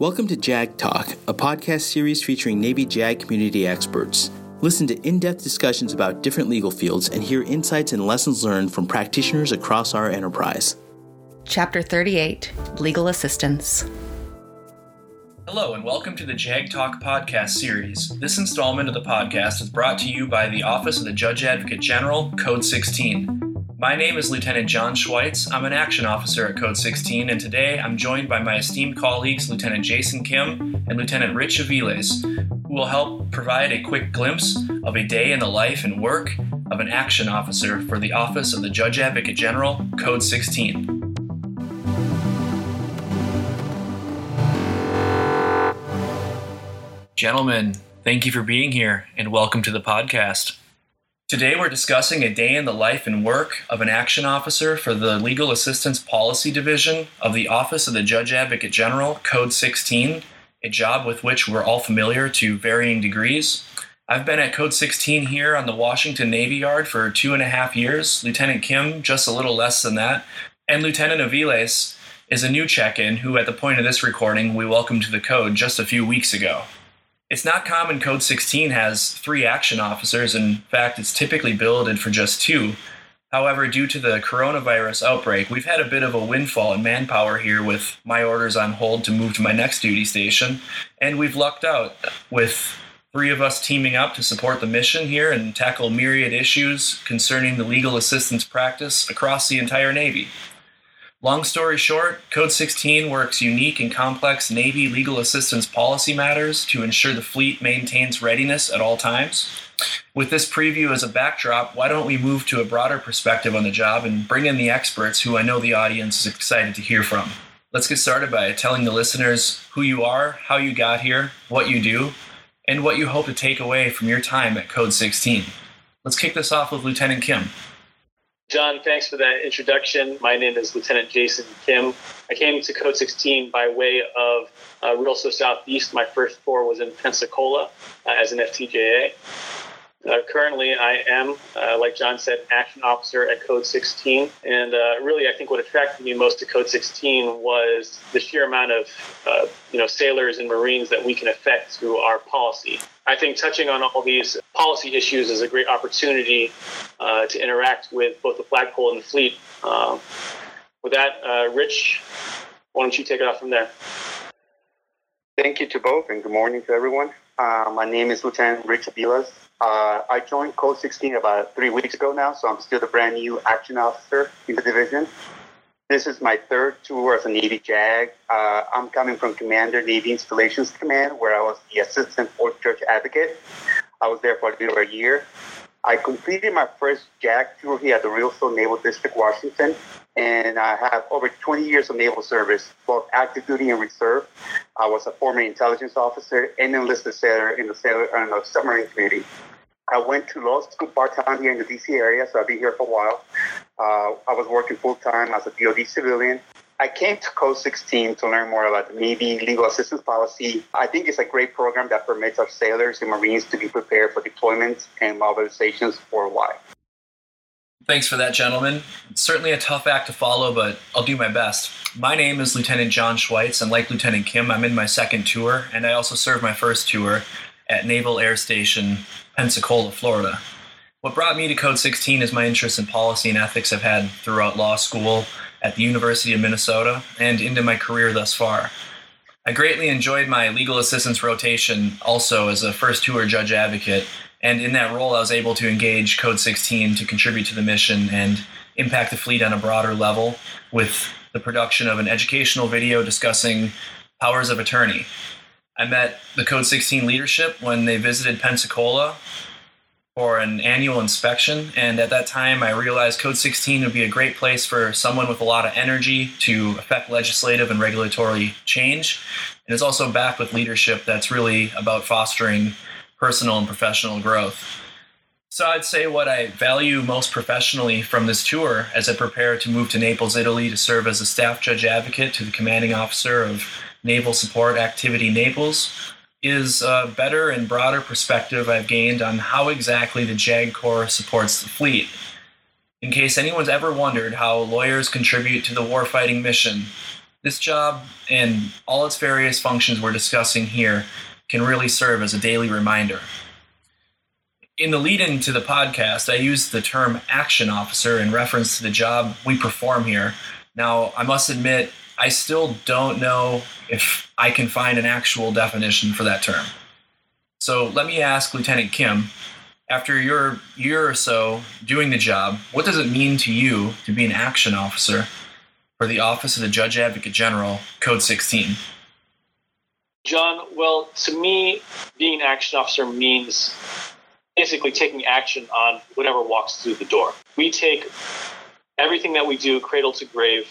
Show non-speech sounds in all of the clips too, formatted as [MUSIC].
Welcome to JAG Talk, a podcast series featuring Navy JAG community experts. Listen to in depth discussions about different legal fields and hear insights and lessons learned from practitioners across our enterprise. Chapter 38 Legal Assistance. Hello, and welcome to the JAG Talk podcast series. This installment of the podcast is brought to you by the Office of the Judge Advocate General, Code 16. My name is Lieutenant John Schweitz. I'm an action officer at Code 16, and today I'm joined by my esteemed colleagues, Lieutenant Jason Kim and Lieutenant Rich Aviles, who will help provide a quick glimpse of a day in the life and work of an action officer for the Office of the Judge Advocate General, Code 16. Gentlemen, thank you for being here and welcome to the podcast. Today, we're discussing a day in the life and work of an action officer for the Legal Assistance Policy Division of the Office of the Judge Advocate General, Code 16, a job with which we're all familiar to varying degrees. I've been at Code 16 here on the Washington Navy Yard for two and a half years, Lieutenant Kim just a little less than that, and Lieutenant Aviles is a new check in who, at the point of this recording, we welcomed to the code just a few weeks ago. It's not common Code 16 has three action officers. In fact, it's typically billeted for just two. However, due to the coronavirus outbreak, we've had a bit of a windfall in manpower here with my orders on hold to move to my next duty station, and we've lucked out with three of us teaming up to support the mission here and tackle myriad issues concerning the legal assistance practice across the entire Navy. Long story short, Code 16 works unique and complex Navy legal assistance policy matters to ensure the fleet maintains readiness at all times. With this preview as a backdrop, why don't we move to a broader perspective on the job and bring in the experts who I know the audience is excited to hear from? Let's get started by telling the listeners who you are, how you got here, what you do, and what you hope to take away from your time at Code 16. Let's kick this off with Lieutenant Kim. John, thanks for that introduction. My name is Lieutenant Jason Kim. I came to Code 16 by way of uh, RLSO Southeast. My first tour was in Pensacola uh, as an FTJA. Uh, currently, I am, uh, like John said, action officer at Code 16. And uh, really, I think what attracted me most to Code 16 was the sheer amount of, uh, you know, sailors and Marines that we can affect through our policy. I think touching on all these policy issues is a great opportunity uh, to interact with both the flagpole and the fleet. Um, with that, uh, Rich, why don't you take it off from there? Thank you to both, and good morning to everyone. my name is Lieutenant Rich Aviles. Uh, I joined Code 16 about three weeks ago now, so I'm still the brand new action officer in the division. This is my third tour as a Navy JAG. Uh, I'm coming from Commander Navy Installations Command, where I was the Assistant Force Judge Advocate. I was there for a little over a year. I completed my first JAG tour here at the Real RLSO Naval District, Washington, and I have over 20 years of naval service, both active duty and reserve. I was a former intelligence officer and enlisted sailor in the sailor and the submarine community. I went to law school part time here in the DC area, so I've been here for a while. Uh, I was working full time as a DoD civilian. I came to Code 16 to learn more about the Navy legal assistance policy. I think it's a great program that permits our sailors and Marines to be prepared for deployments and mobilizations worldwide. Thanks for that, gentlemen. Certainly a tough act to follow, but I'll do my best. My name is Lieutenant John Schweitz, and like Lieutenant Kim, I'm in my second tour, and I also served my first tour at Naval Air Station Pensacola, Florida. What brought me to Code 16 is my interest in policy and ethics I've had throughout law school, at the University of Minnesota, and into my career thus far. I greatly enjoyed my legal assistance rotation also as a first tour judge advocate, and in that role, I was able to engage Code 16 to contribute to the mission and impact the fleet on a broader level with the production of an educational video discussing powers of attorney, I met the Code 16 leadership when they visited Pensacola for an annual inspection. And at that time, I realized Code 16 would be a great place for someone with a lot of energy to affect legislative and regulatory change. And it's also backed with leadership that's really about fostering personal and professional growth. So I'd say what I value most professionally from this tour as I prepare to move to Naples, Italy to serve as a staff judge advocate to the commanding officer of Naval Support Activity Naples is a better and broader perspective I've gained on how exactly the JAG Corps supports the fleet. In case anyone's ever wondered how lawyers contribute to the warfighting mission, This job and all its various functions we're discussing here can really serve as a daily reminder. In the lead in to the podcast, I used the term action officer in reference to the job we perform here. Now, I must admit, I still don't know if I can find an actual definition for that term. So let me ask Lieutenant Kim after your year or so doing the job, what does it mean to you to be an action officer for the Office of the Judge Advocate General, Code 16? John, well, to me, being an action officer means basically taking action on whatever walks through the door. We take everything that we do cradle to grave.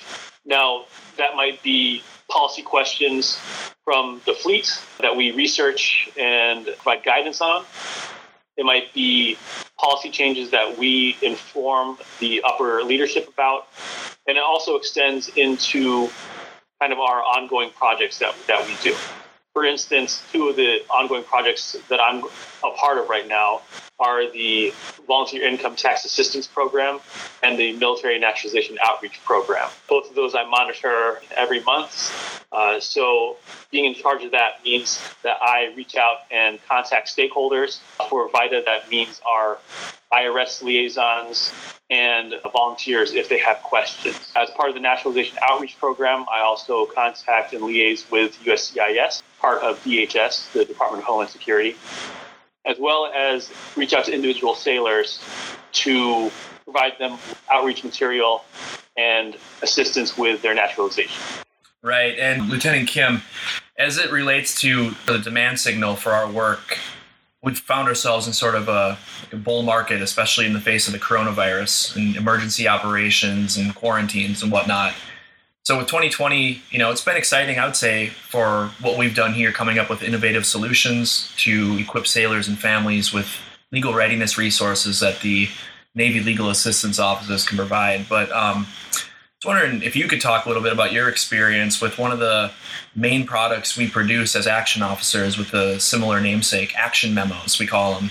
Now, that might be policy questions from the fleet that we research and provide guidance on. It might be policy changes that we inform the upper leadership about. And it also extends into kind of our ongoing projects that, that we do. For instance, two of the ongoing projects that I'm a part of right now are the Volunteer Income Tax Assistance Program and the Military Naturalization Outreach Program. Both of those I monitor every month. Uh, so being in charge of that means that I reach out and contact stakeholders. For VITA, that means our IRS liaisons and volunteers if they have questions. As part of the Naturalization Outreach Program, I also contact and liaise with USCIS, part of DHS, the Department of Homeland Security, as well as reach out to individual sailors to provide them outreach material and assistance with their naturalization. Right. And Lieutenant Kim, as it relates to the demand signal for our work, we've found ourselves in sort of a bull market, especially in the face of the coronavirus and emergency operations and quarantines and whatnot. So with 2020, you know, it's been exciting, I would say, for what we've done here, coming up with innovative solutions to equip sailors and families with legal readiness resources that the Navy Legal Assistance Offices can provide. But um, I was wondering if you could talk a little bit about your experience with one of the main products we produce as action officers with a similar namesake, action memos, we call them.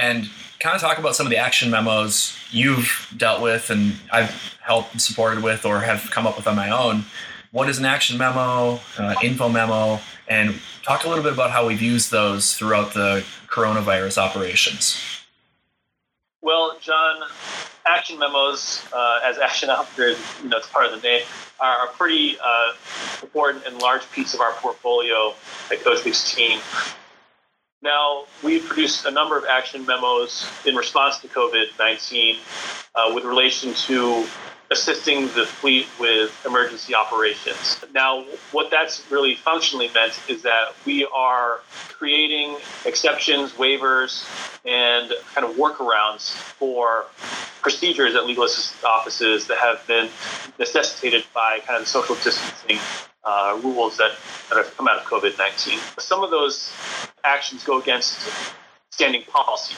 And kind of talk about some of the action memos you've dealt with and I've helped and supported with or have come up with on my own. What is an action memo, uh, info memo, and talk a little bit about how we've used those throughout the coronavirus operations. Well, John, action memos uh, as action [LAUGHS] officers, you know, it's part of the name, are a pretty uh, important and large piece of our portfolio at Code 16. Now, we've produced a number of action memos in response to COVID 19 uh, with relation to assisting the fleet with emergency operations. Now, what that's really functionally meant is that we are creating exceptions, waivers, and kind of workarounds for procedures at legal assistance offices that have been necessitated by kind of social distancing uh, rules that, that have come out of COVID 19. Some of those actions go against standing policy.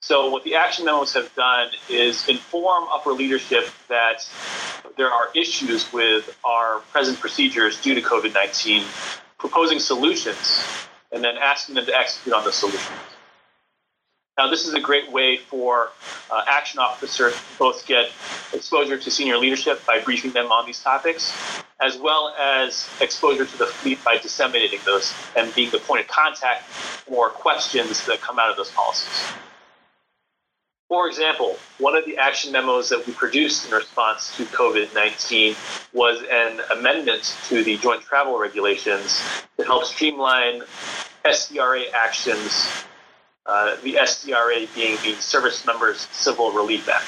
So, what the action memos have done is inform upper leadership that there are issues with our present procedures due to COVID 19, proposing solutions, and then asking them to execute on the solutions. Now, this is a great way for uh, action officers to both get exposure to senior leadership by briefing them on these topics, as well as exposure to the fleet by disseminating those and being the point of contact for questions that come out of those policies. For example, one of the action memos that we produced in response to COVID 19 was an amendment to the joint travel regulations to help streamline SCRA actions, uh, the SCRA being the Service Members Civil Relief Act.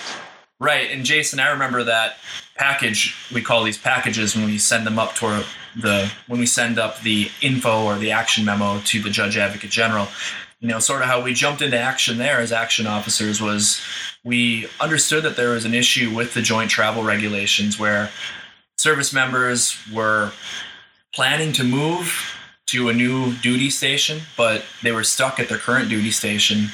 Right, and Jason, I remember that package. We call these packages when we send them up to the when we send up the info or the action memo to the Judge Advocate General you know, sort of how we jumped into action there as action officers was we understood that there was an issue with the joint travel regulations where service members were planning to move to a new duty station, but they were stuck at their current duty station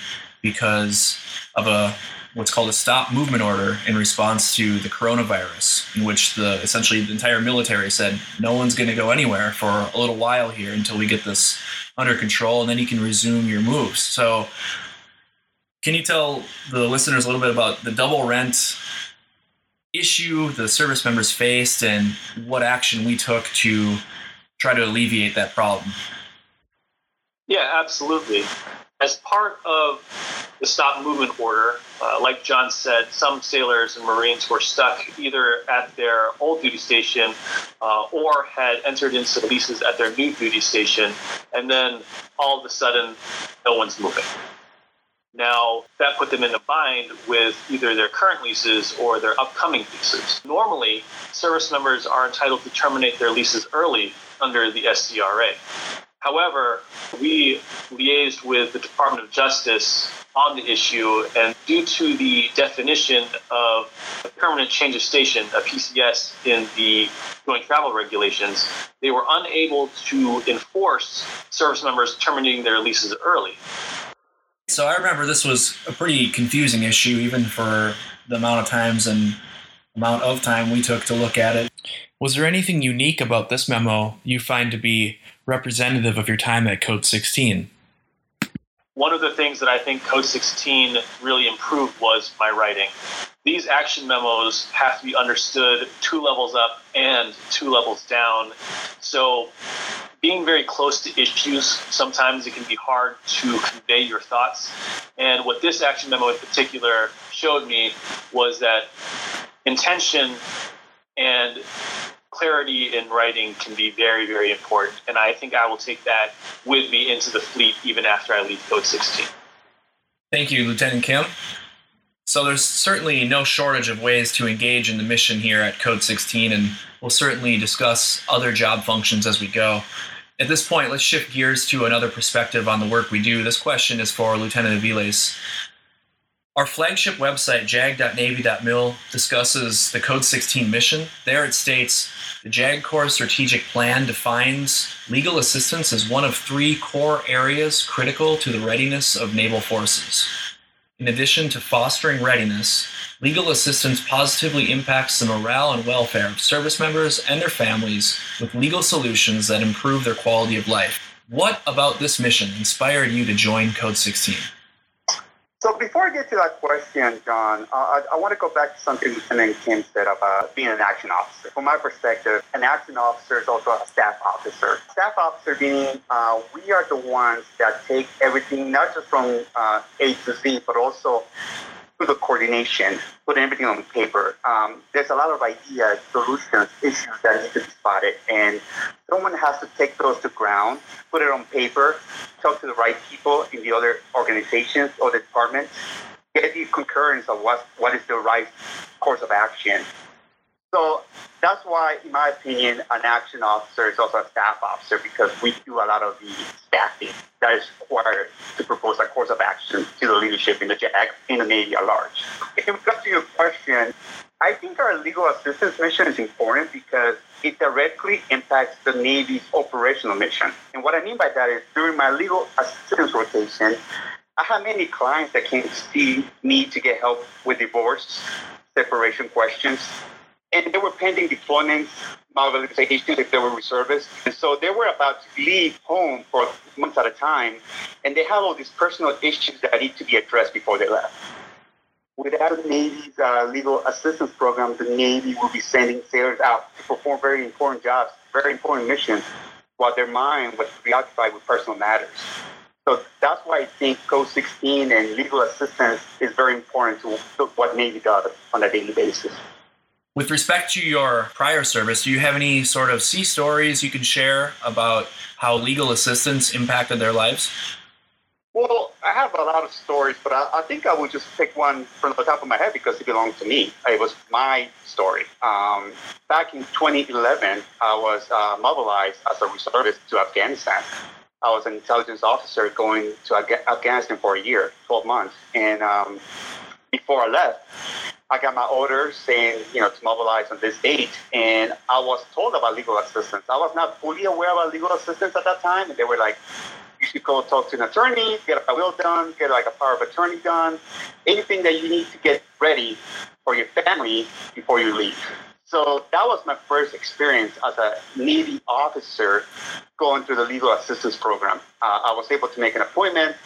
because of a what's called a stop movement order in response to the coronavirus, in which the essentially the entire military said no one's going to go anywhere for a little while here until we get this under control, and then you can resume your moves. So, can you tell the listeners a little bit about the double rent issue the service members faced and what action we took to try to alleviate that problem. Yeah, absolutely. As part of the stop movement order, uh, like John said, some sailors and Marines were stuck either at their old duty station uh, or had entered into leases at their new duty station, and then all of a sudden, no one's moving. Now, that put them in a bind with either their current leases or their upcoming leases. Normally, service members are entitled to terminate their leases early under the SCRA. However, we liaised with the Department of Justice on the issue, and due to the definition of a permanent change of station, a PCS, in the joint travel regulations, they were unable to enforce service members terminating their leases early. So I remember this was a pretty confusing issue, even for the amount of times and amount of time we took to look at it. Was there anything unique about this memo you find to be representative of your time at Code 16? One of the things that I think Code 16 really improved was my writing. These action memos have to be understood two levels up and two levels down. So, being very close to issues, sometimes it can be hard to convey your thoughts. And what this action memo in particular showed me was that intention and clarity in writing can be very, very important. And I think I will take that with me into the fleet even after I leave Code 16. Thank you, Lieutenant Kim. So there's certainly no shortage of ways to engage in the mission here at Code 16, and we'll certainly discuss other job functions as we go. At this point, let's shift gears to another perspective on the work we do. This question is for Lieutenant Aviles. Our flagship website, jag.navy.mil, discusses the Code 16 mission. There it states the JAG Corps strategic plan defines legal assistance as one of three core areas critical to the readiness of naval forces. In addition to fostering readiness, legal assistance positively impacts the morale and welfare of service members and their families with legal solutions that improve their quality of life. What about this mission inspired you to join Code 16? Before I get to that question, John, uh, I, I want to go back to something Lieutenant Kim said about being an action officer. From my perspective, an action officer is also a staff officer. Staff officer meaning uh, we are the ones that take everything, not just from uh, A to Z, but also the coordination, put everything on paper. Um, there's a lot of ideas, solutions, issues that need to be spotted, and someone has to take those to ground, put it on paper, talk to the right people in the other organizations or the departments, get the concurrence of what what is the right course of action. So that's why, in my opinion, an action officer is also a staff officer because we do a lot of the staffing that is required to propose a course of action to the leadership in the in the Navy at large. In regards to your question, I think our legal assistance mission is important because it directly impacts the Navy's operational mission. And what I mean by that is during my legal assistance rotation, I have many clients that to see me to get help with divorce, separation questions, and they were pending deployments, mobilizations if they were reservists. And so they were about to leave home for months at a time, and they had all these personal issues that need to be addressed before they left. Without the Navy's uh, legal assistance program, the Navy will be sending sailors out to perform very important jobs, very important missions, while their mind was preoccupied with personal matters. So that's why I think Code 16 and legal assistance is very important to what Navy does on a daily basis. With respect to your prior service, do you have any sort of sea stories you can share about how legal assistance impacted their lives? Well, I have a lot of stories, but I, I, think I will just pick one from the top of my head because it belonged to me. It was my story. Um, back in 2011, I was uh, mobilized as a reservist to Afghanistan. I was an intelligence officer going to Afghanistan for a year, 12 months. And um, before I left, I got my orders saying, you know, to mobilize on this date, and I was told about legal assistance. I was not fully aware about legal assistance at that time, and they were like, you should go talk to an attorney, get a will done, get like a power of attorney done, anything that you need to get ready for your family before you leave. So that was my first experience as a Navy officer going through the legal assistance program. Uh, I was able to make an appointment,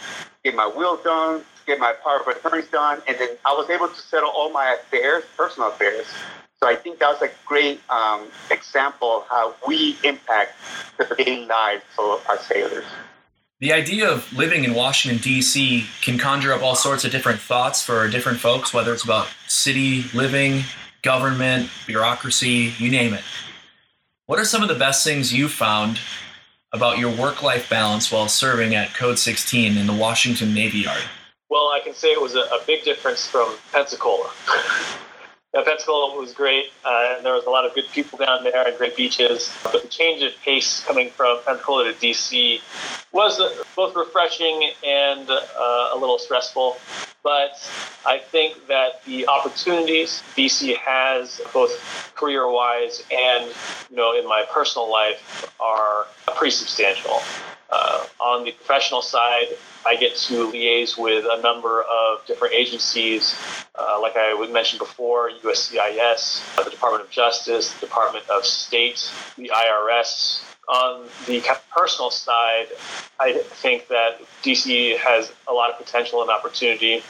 get my will done, get my power of attorneys done, and then I was able to settle all my affairs, personal affairs. So I think that's a great um, example of how we impact the daily lives of our sailors. The idea of living in Washington, D.C. can conjure up all sorts of different thoughts for different folks, whether it's about city living, government, bureaucracy, you name it. What are some of the best things you found about your work life balance while serving at Code 16 in the Washington Navy Yard? Well, I can say it was a, a big difference from Pensacola. [LAUGHS] Yeah, Pensacola was great. Uh, there was a lot of good people down there and great beaches. But the change of pace coming from Pensacola to DC was uh, both refreshing and uh, a little stressful. But I think that the opportunities DC has, both career-wise and you know in my personal life, are pretty substantial. Uh, on the professional side, I get to liaise with a number of different agencies, uh, like I mentioned before USCIS, uh, the Department of Justice, the Department of State, the IRS. On the personal side, I think that DC has a lot of potential and opportunity.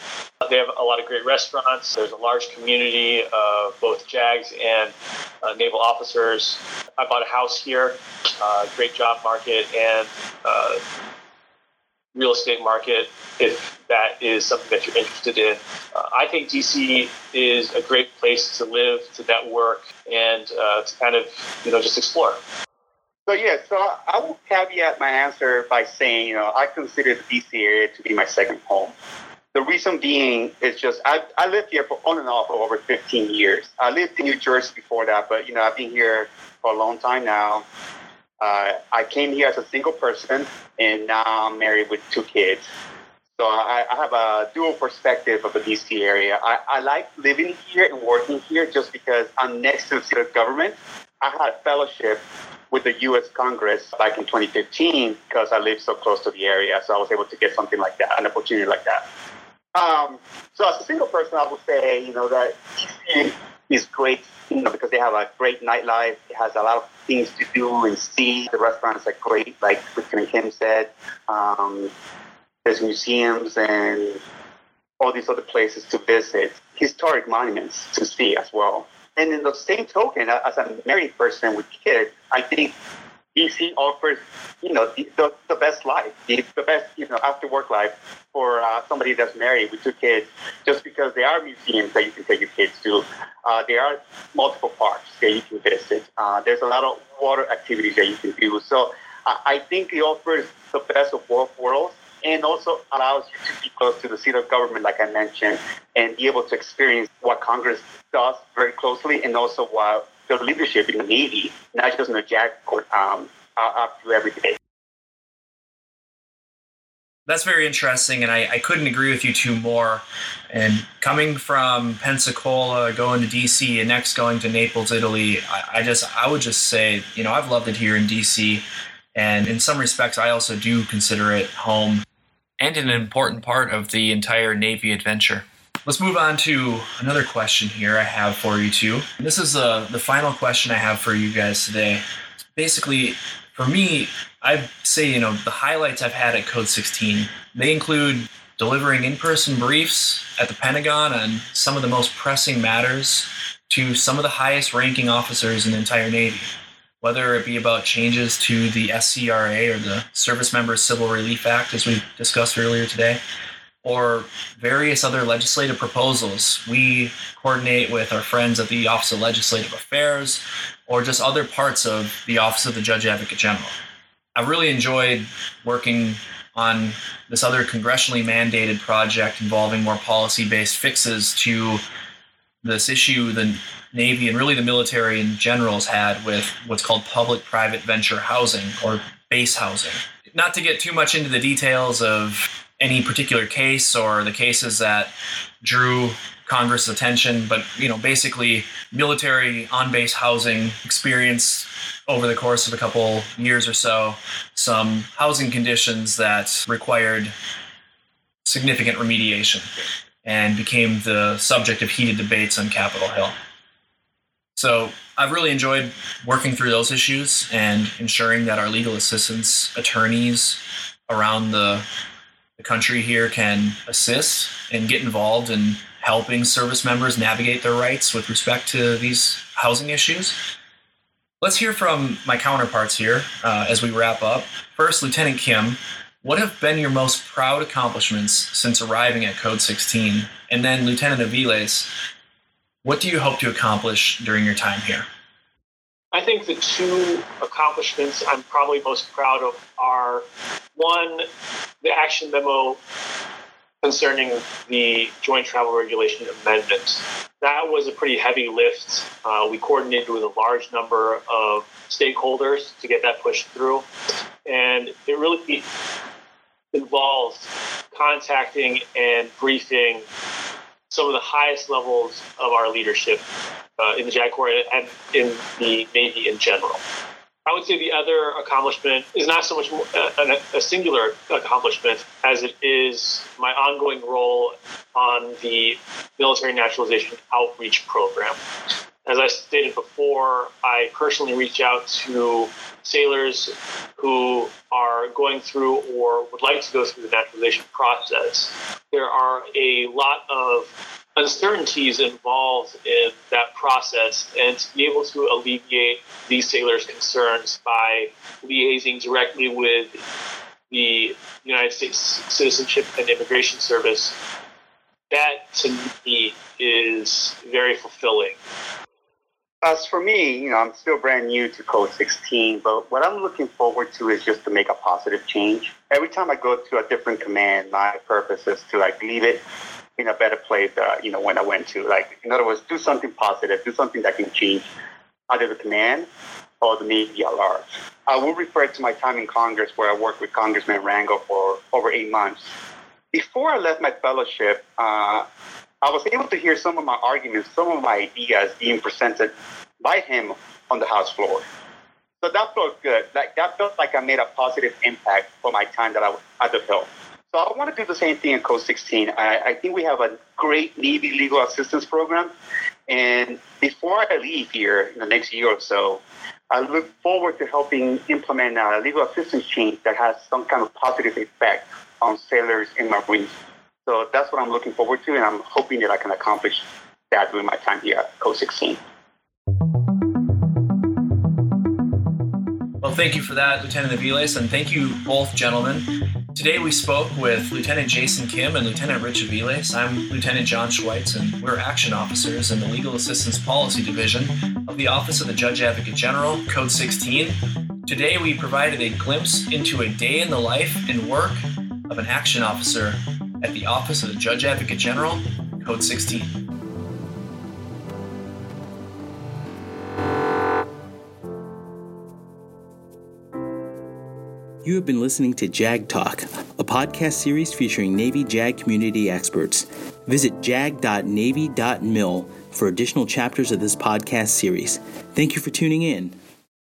They have a lot of great restaurants. There's a large community of both JAGs and uh, naval officers. I bought a house here, uh, great job market, and uh, real estate market if that is something that you're interested in. Uh, I think DC is a great place to live, to network, and uh, to kind of you know just explore. So yeah, so I will caveat my answer by saying, you know, I consider the DC area to be my second home. The reason being is just I, I lived here for on and off for over 15 years. I lived in New Jersey before that, but you know I've been here for a long time now. Uh, I came here as a single person, and now I'm married with two kids. So I, I have a dual perspective of the DC area. I, I like living here and working here just because I'm next to the government. I had a fellowship with the U.S. Congress back in 2015 because I live so close to the area, so I was able to get something like that, an opportunity like that. Um, so as a single person, I would say, you know, that DC is great, you know, because they have a great nightlife. It has a lot of things to do and see. The restaurants are great, like Lieutenant Kim said. Um, there's museums and all these other places to visit, historic monuments to see as well. And in the same token, as a married person with kids, I think DC offers, you know, the, the, the best life, the, the, best, you know, after work life for uh, somebody that's married with two kids, just because there are museums that you can take your kids to. Uh, there are multiple parks that you can visit. Uh, there's a lot of water activities that you can do. So I think it offers the best of both worlds and also allows you to be close to the seat of government, like I mentioned, and be able to experience what Congress does very closely and also what the leadership in the Navy, not just in the JAG Corps, um, are up to every day. That's very interesting, and I, I couldn't agree with you two more. And coming from Pensacola, going to DC, and next going to Naples, Italy, I, I just I would just say, you know, I've loved it here in DC, and in some respects, I also do consider it home and an important part of the entire Navy adventure. Let's move on to another question here I have for you two. This is uh, the final question I have for you guys today. Basically, for me, I'd say, you know, the highlights I've had at Code 16, they include delivering in-person briefs at the Pentagon on some of the most pressing matters to some of the highest ranking officers in the entire Navy, whether it be about changes to the SCRA or the Service Members Civil Relief Act, as we discussed earlier today, or various other legislative proposals. We coordinate with our friends at the Office of Legislative Affairs or just other parts of the Office of the Judge Advocate General. I've really enjoyed working on this other congressionally mandated project involving more policy based fixes to this issue the Navy and really the military in general has had with what's called public private venture housing or base housing. Not to get too much into the details of any particular case or the cases that drew Congress' attention, but you know, basically military on-base housing experience over the course of a couple years or so, some housing conditions that required significant remediation and became the subject of heated debates on Capitol Hill. So I've really enjoyed working through those issues and ensuring that our legal assistance attorneys around the, the country here can assist and get involved in helping service members navigate their rights with respect to these housing issues. Let's hear from my counterparts here uh, as we wrap up. First, Lieutenant Kim, what have been your most proud accomplishments since arriving at Code 16? And then, Lieutenant Aviles, what do you hope to accomplish during your time here? I think the two accomplishments I'm probably most proud of are one, the action memo concerning the joint travel regulation amendment. That was a pretty heavy lift. Uh, we coordinated with a large number of stakeholders to get that pushed through. And it really involved contacting and briefing some of the highest levels of our leadership uh, in the JAG Corps and in the Navy in general. I would say the other accomplishment is not so much a, a, singular accomplishment as it is my ongoing role on the military naturalization outreach program. As I stated before, I personally reach out to sailors who are going through or would like to go through the naturalization process. There are a lot of uncertainties involved in that process and to be able to alleviate these sailors' concerns by liaising directly with the United States Citizenship and Immigration Service, that to me is very fulfilling. As for me, you know, I'm still brand new to Code 16, but what I'm looking forward to is just to make a positive change. Every time I go to a different command, my purpose is to like leave it in a better place, uh, you know, when I went to. Like, in other words, do something positive, do something that can change either the command or the large. I will refer to my time in Congress where I worked with Congressman Rangel for over eight months. Before I left my fellowship, uh, I was able to hear some of my arguments, some of my ideas being presented by him on the House floor. So that felt good. Like that felt like I made a positive impact for my time that I was at the Hill. So I want to do the same thing in Code 16. I, I think we have a great Navy legal assistance program. And before I leave here in the next year or so, I look forward to helping implement a legal assistance change that has some kind of positive effect on sailors and Marines. So that's what I'm looking forward to, and I'm hoping that I can accomplish that during my time here at Code 16. Well, thank you for that, Lieutenant Aviles, and thank you both, gentlemen. Today we spoke with Lieutenant Jason Kim and Lieutenant Rich Aviles. I'm Lieutenant John Schweitz, and we're action officers in the Legal Assistance Policy Division of the Office of the Judge Advocate General, Code 16. Today we provided a glimpse into a day in the life and work of an action officer at the Office of the Judge Advocate General, Code 16. You have been listening to JAG Talk, a podcast series featuring Navy JAG community experts. Visit jag.navy.mil for additional chapters of this podcast series. Thank you for tuning in.